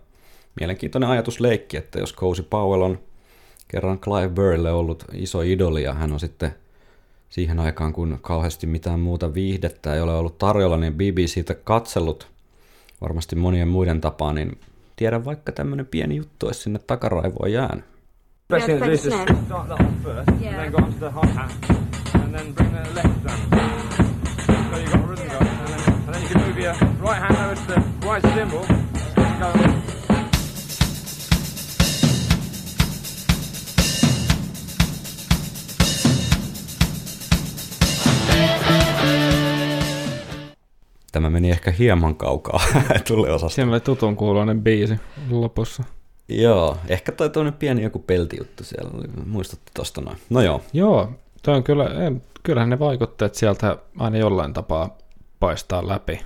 mielenkiintoinen ajatusleikki, että jos Cozy Powell on kerran Clive Burrille ollut iso idoli ja hän on sitten siihen aikaan, kun kauheasti mitään muuta viihdettä ei ole ollut tarjolla, niin BBCtä katsellut varmasti monien muiden tapaan, niin tiedän vaikka tämmöinen pieni juttu olisi sinne takaraivoon jäänyt. Best thing to do is thanks, just Ned. Tämä meni ehkä hieman kaukaa tulee osasta. Siinä oli tutun kuuloinen biisi lopussa. Joo, ehkä toi toinen pieni joku peltijuttu siellä muistutti tosta noin. No joo, Joo, toi on kyllä, ei, kyllähän ne vaikutteet sieltä aina jollain tapaa paistaa läpi.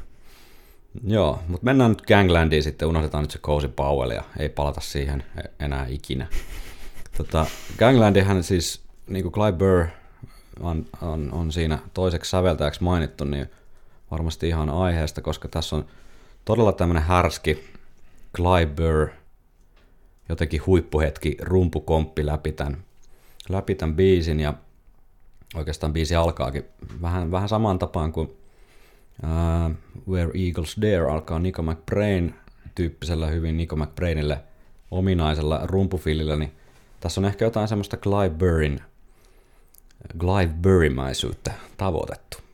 joo, mutta mennään nyt Ganglandiin sitten, unohdetaan nyt se Cozy Powell ja ei palata siihen e- enää ikinä. Tota, Ganglandihan siis, niin kuin Clive Burr on, on, on siinä toiseksi säveltäjäksi mainittu, niin varmasti ihan aiheesta, koska tässä on todella tämmöinen härski Burr jotenkin huippuhetki rumpukomppi läpi tämän, läpi tämän biisin ja oikeastaan biisi alkaakin vähän, vähän samaan tapaan kuin uh, Where Eagles Dare alkaa Nico McBrain tyyppisellä hyvin Nico McBrainille ominaisella rumpufilillä, niin tässä on ehkä jotain semmoista Clive Burrin Clive Burrimäisyyttä tavoitettu.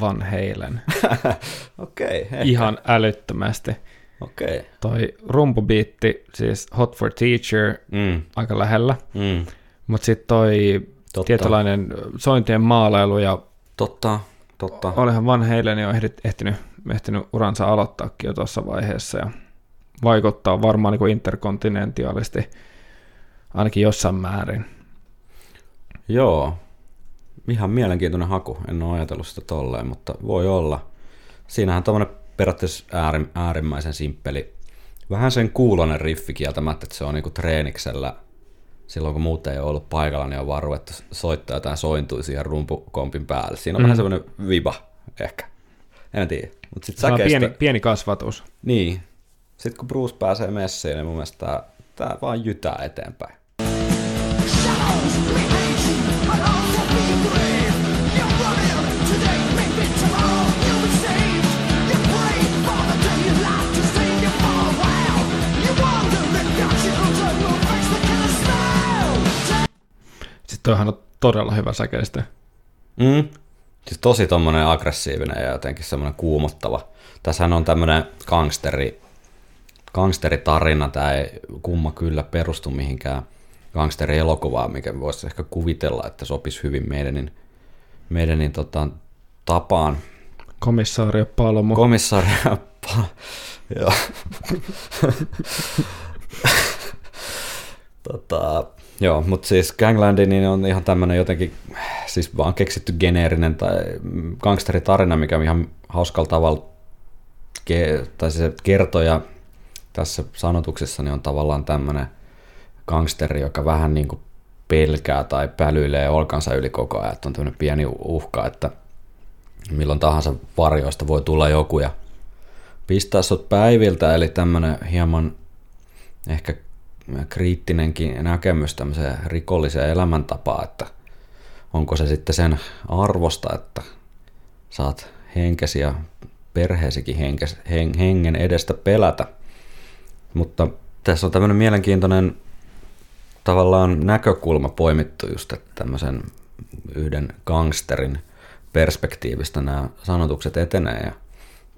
Van Halen. okei. Okay, Ihan älyttömästi. Okei. Okay. Toi rumpubiitti, siis Hot for Teacher, Mm, aika lähellä. mm. Mutta sitten toi Totta. tietynlainen sointien maalailu ja Totta, totta. olihan Van Halen jo ehdit, ehtinyt, ehtinyt uransa aloittaakin jo tuossa vaiheessa ja vaikuttaa varmaan niin kuin interkontinentiaalisti ainakin jossain määrin. Joo, ihan mielenkiintoinen haku. En ole ajatellut sitä tolleen, mutta voi olla. Siinähän tämmöinen periaatteessa äärim, äärimmäisen simppeli. Vähän sen kuulonen riffi kieltämättä, että se on niinku treeniksellä. Silloin kun muut ei ole ollut paikalla, niin on vaan ruvettu soittaa jotain sointui siihen rumpukompin päälle. Siinä on mm. vähän semmoinen viba ehkä. En tiedä. Se on säkeistä... pieni, pieni kasvatus. Niin. Sitten kun Bruce pääsee messiin, niin mun mielestä tää, tää vaan jytää eteenpäin. Toihan on todella hyvä säkeistö. Mm. Siis tosi tommonen aggressiivinen ja jotenkin semmoinen kuumottava. Tässähän on tämmönen gangsteri, gangsteritarina, tämä ei kumma kyllä perustu mihinkään gangsterielokuvaan, mikä voisi ehkä kuvitella, että sopisi hyvin meidänin, meidänin tota, tapaan. Komissaario Palmu. Komissaari, Pa- joo. tota, joo, mutta siis Gangland niin on ihan tämmöinen jotenkin, siis vaan keksitty geneerinen tai gangsteritarina, mikä ihan hauskalla tavalla ke- tai se kertoja tässä sanotuksessa niin on tavallaan tämmöinen gangsteri, joka vähän niin kuin pelkää tai pälyilee olkansa yli koko ajan, että on tämmöinen pieni uhka, että milloin tahansa varjoista voi tulla joku ja pistää sut päiviltä, eli tämmönen hieman ehkä kriittinenkin näkemys tämmöiseen rikolliseen elämäntapaan, että onko se sitten sen arvosta, että saat henkesi ja perheesikin henkes, hen, hengen edestä pelätä. Mutta tässä on tämmöinen mielenkiintoinen tavallaan näkökulma poimittu just, että tämmöisen yhden gangsterin perspektiivistä nämä sanotukset etenee. Ja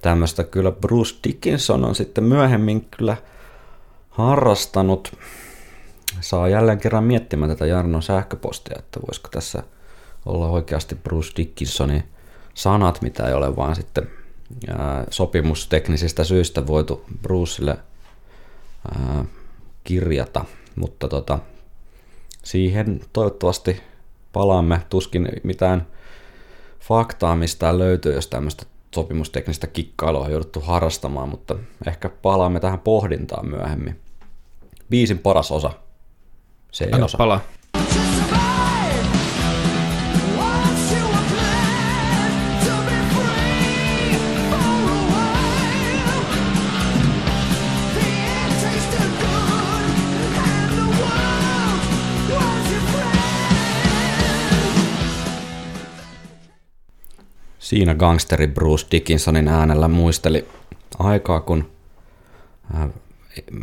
tämmöistä kyllä Bruce Dickinson on sitten myöhemmin kyllä harrastanut. Saa jälleen kerran miettimään tätä Jarnon sähköpostia, että voisiko tässä olla oikeasti Bruce Dickinsonin sanat, mitä ei ole vaan sitten sopimusteknisistä syistä voitu Brucelle ää, kirjata, mutta tota, siihen toivottavasti palaamme. Tuskin mitään faktaa mistään löytyy, jos tämmöistä sopimusteknistä kikkailua on jouduttu harrastamaan, mutta ehkä palaamme tähän pohdintaan myöhemmin. Biisin paras osa. Se ei Anna osa. palaa. Siinä gangsteri Bruce Dickinsonin äänellä muisteli aikaa, kun äh,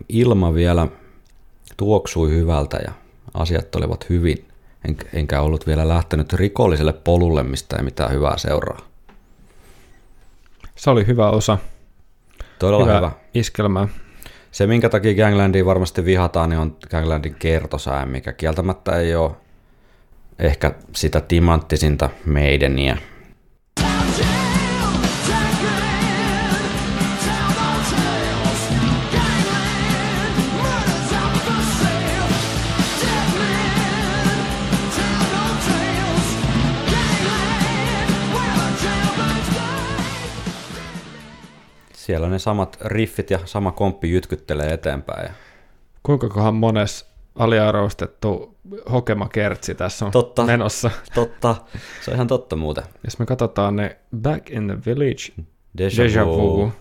ilma vielä tuoksui hyvältä ja asiat olivat hyvin, en- enkä ollut vielä lähtenyt rikolliselle polulle, mistä ei mitään hyvää seuraa. Se oli hyvä osa. Todella hyvä. hyvä, hyvä. iskelmä. Se, minkä takia Ganglandia varmasti vihataan, niin on Ganglandin kertosää, mikä kieltämättä ei ole ehkä sitä timanttisinta meidäniä. Siellä ne samat riffit ja sama komppi jytkyttelee eteenpäin. Kuinka kohan mones aliarvostettu hokemakertsi tässä on Totta. menossa. totta, se on ihan totta muuten. Jos me katsotaan ne Back in the Village, Deja, Deja vu, Vu.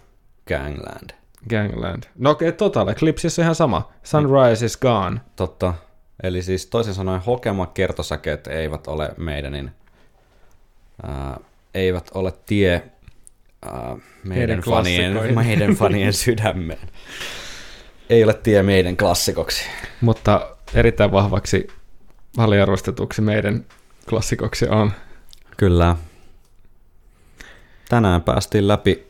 Gangland. Gangland. No okei, okay, Total Eclipse on ihan sama. Sunrise is gone. Totta. Eli siis toisin sanoen hokema kertosäkeet eivät ole meidänin, ää, eivät ole tie ää, meidän, fanien, meidän fanien sydämeen. Ei ole tie meidän klassikoksi. Mutta erittäin vahvaksi aliarvostetuksi meidän klassikoksi on. Kyllä. Tänään päästiin läpi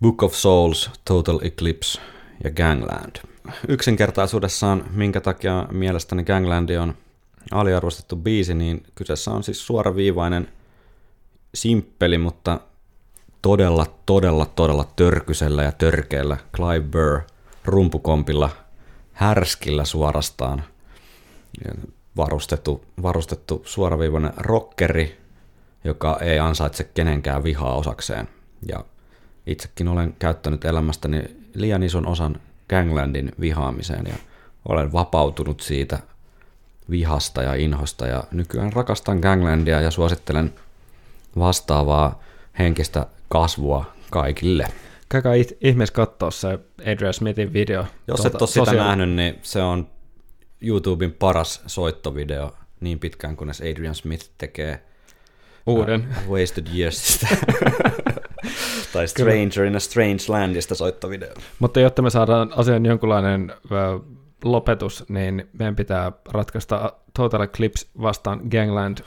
Book of Souls, Total Eclipse ja Gangland. Yksinkertaisuudessaan, minkä takia mielestäni Gangland on aliarvostettu biisi, niin kyseessä on siis suoraviivainen, simppeli, mutta todella, todella, todella törkysellä ja törkeällä Clive Burr rumpukompilla, härskillä suorastaan varustettu, varustettu suoraviivainen rockeri, joka ei ansaitse kenenkään vihaa osakseen. Ja itsekin olen käyttänyt elämästäni liian ison osan Ganglandin vihaamiseen ja olen vapautunut siitä vihasta ja inhosta ja nykyään rakastan Ganglandia ja suosittelen vastaavaa henkistä kasvua kaikille. Käykää ihmeessä katsoa se Adrian Smithin video. Jos tuolta et ole sitä sosiaali- nähnyt, niin se on YouTuben paras soittovideo niin pitkään, kunnes Adrian Smith tekee Uuden. Wasted Yearsista. tai Stranger in a Strange Landista soittovideo. Mutta jotta me saadaan asian jonkunlainen ö, lopetus, niin meidän pitää ratkaista Total Eclipse vastaan Gangland.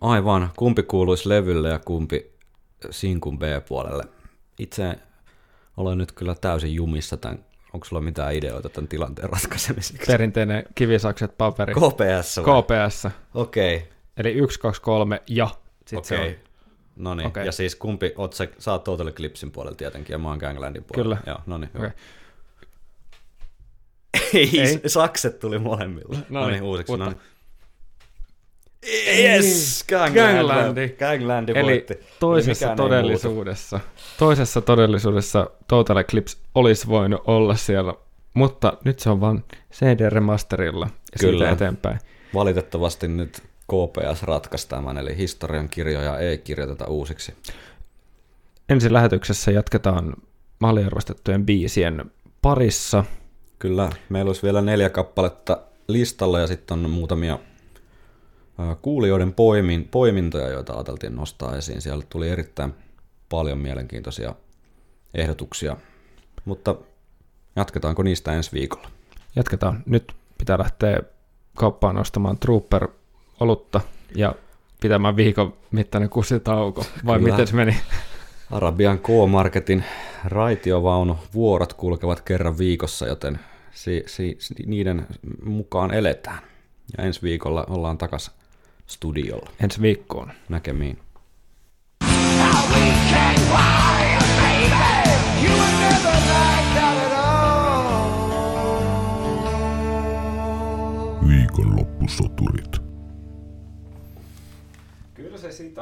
Aivan, kumpi kuuluisi levylle ja kumpi sinkun B-puolelle. Itse olen nyt kyllä täysin jumissa tämän. Onko sulla mitään ideoita tämän tilanteen ratkaisemiseksi? Perinteinen kivisakset paperi. KPS vai? KPS. Okei, okay. Eli 1, 2, 3 ja. Sitten se okei. on. No niin, Okei. ja siis kumpi, oot sä, sä oot Total Eclipsein puolella tietenkin, ja mä oon Ganglandin puolella. Kyllä. Joo, no niin, Okei. Ei, Ei. sakset tuli molemmilla. No niin, niin, uusiksi. mutta- No niin. Yes, Gangland. Ganglandi. Ganglandi Eli toisessa todellisuudessa, toisessa todellisuudessa Total Eclipse olisi voinut olla siellä, mutta nyt se on vain CD-remasterilla ja Kyllä. siitä eteenpäin. Valitettavasti nyt KPS ratkaisi tämän, eli historian kirjoja ei kirjoiteta uusiksi. ensi lähetyksessä jatketaan maaliarvostettujen biisien parissa. Kyllä, meillä olisi vielä neljä kappaletta listalla ja sitten on muutamia kuulijoiden poimin, poimintoja, joita ajateltiin nostaa esiin. Siellä tuli erittäin paljon mielenkiintoisia ehdotuksia, mutta jatketaanko niistä ensi viikolla? Jatketaan. Nyt pitää lähteä kauppaan ostamaan Trooper-olutta ja pitämään viikon mittainen kusitauko. Vai Kyllä. miten se meni? Arabian K-Marketin raitiovaunu vuorot kulkevat kerran viikossa, joten si, si, niiden mukaan eletään. Ja ensi viikolla ollaan takas studiolla. Ensi viikkoon. Näkemiin. Viikonloppusoturit.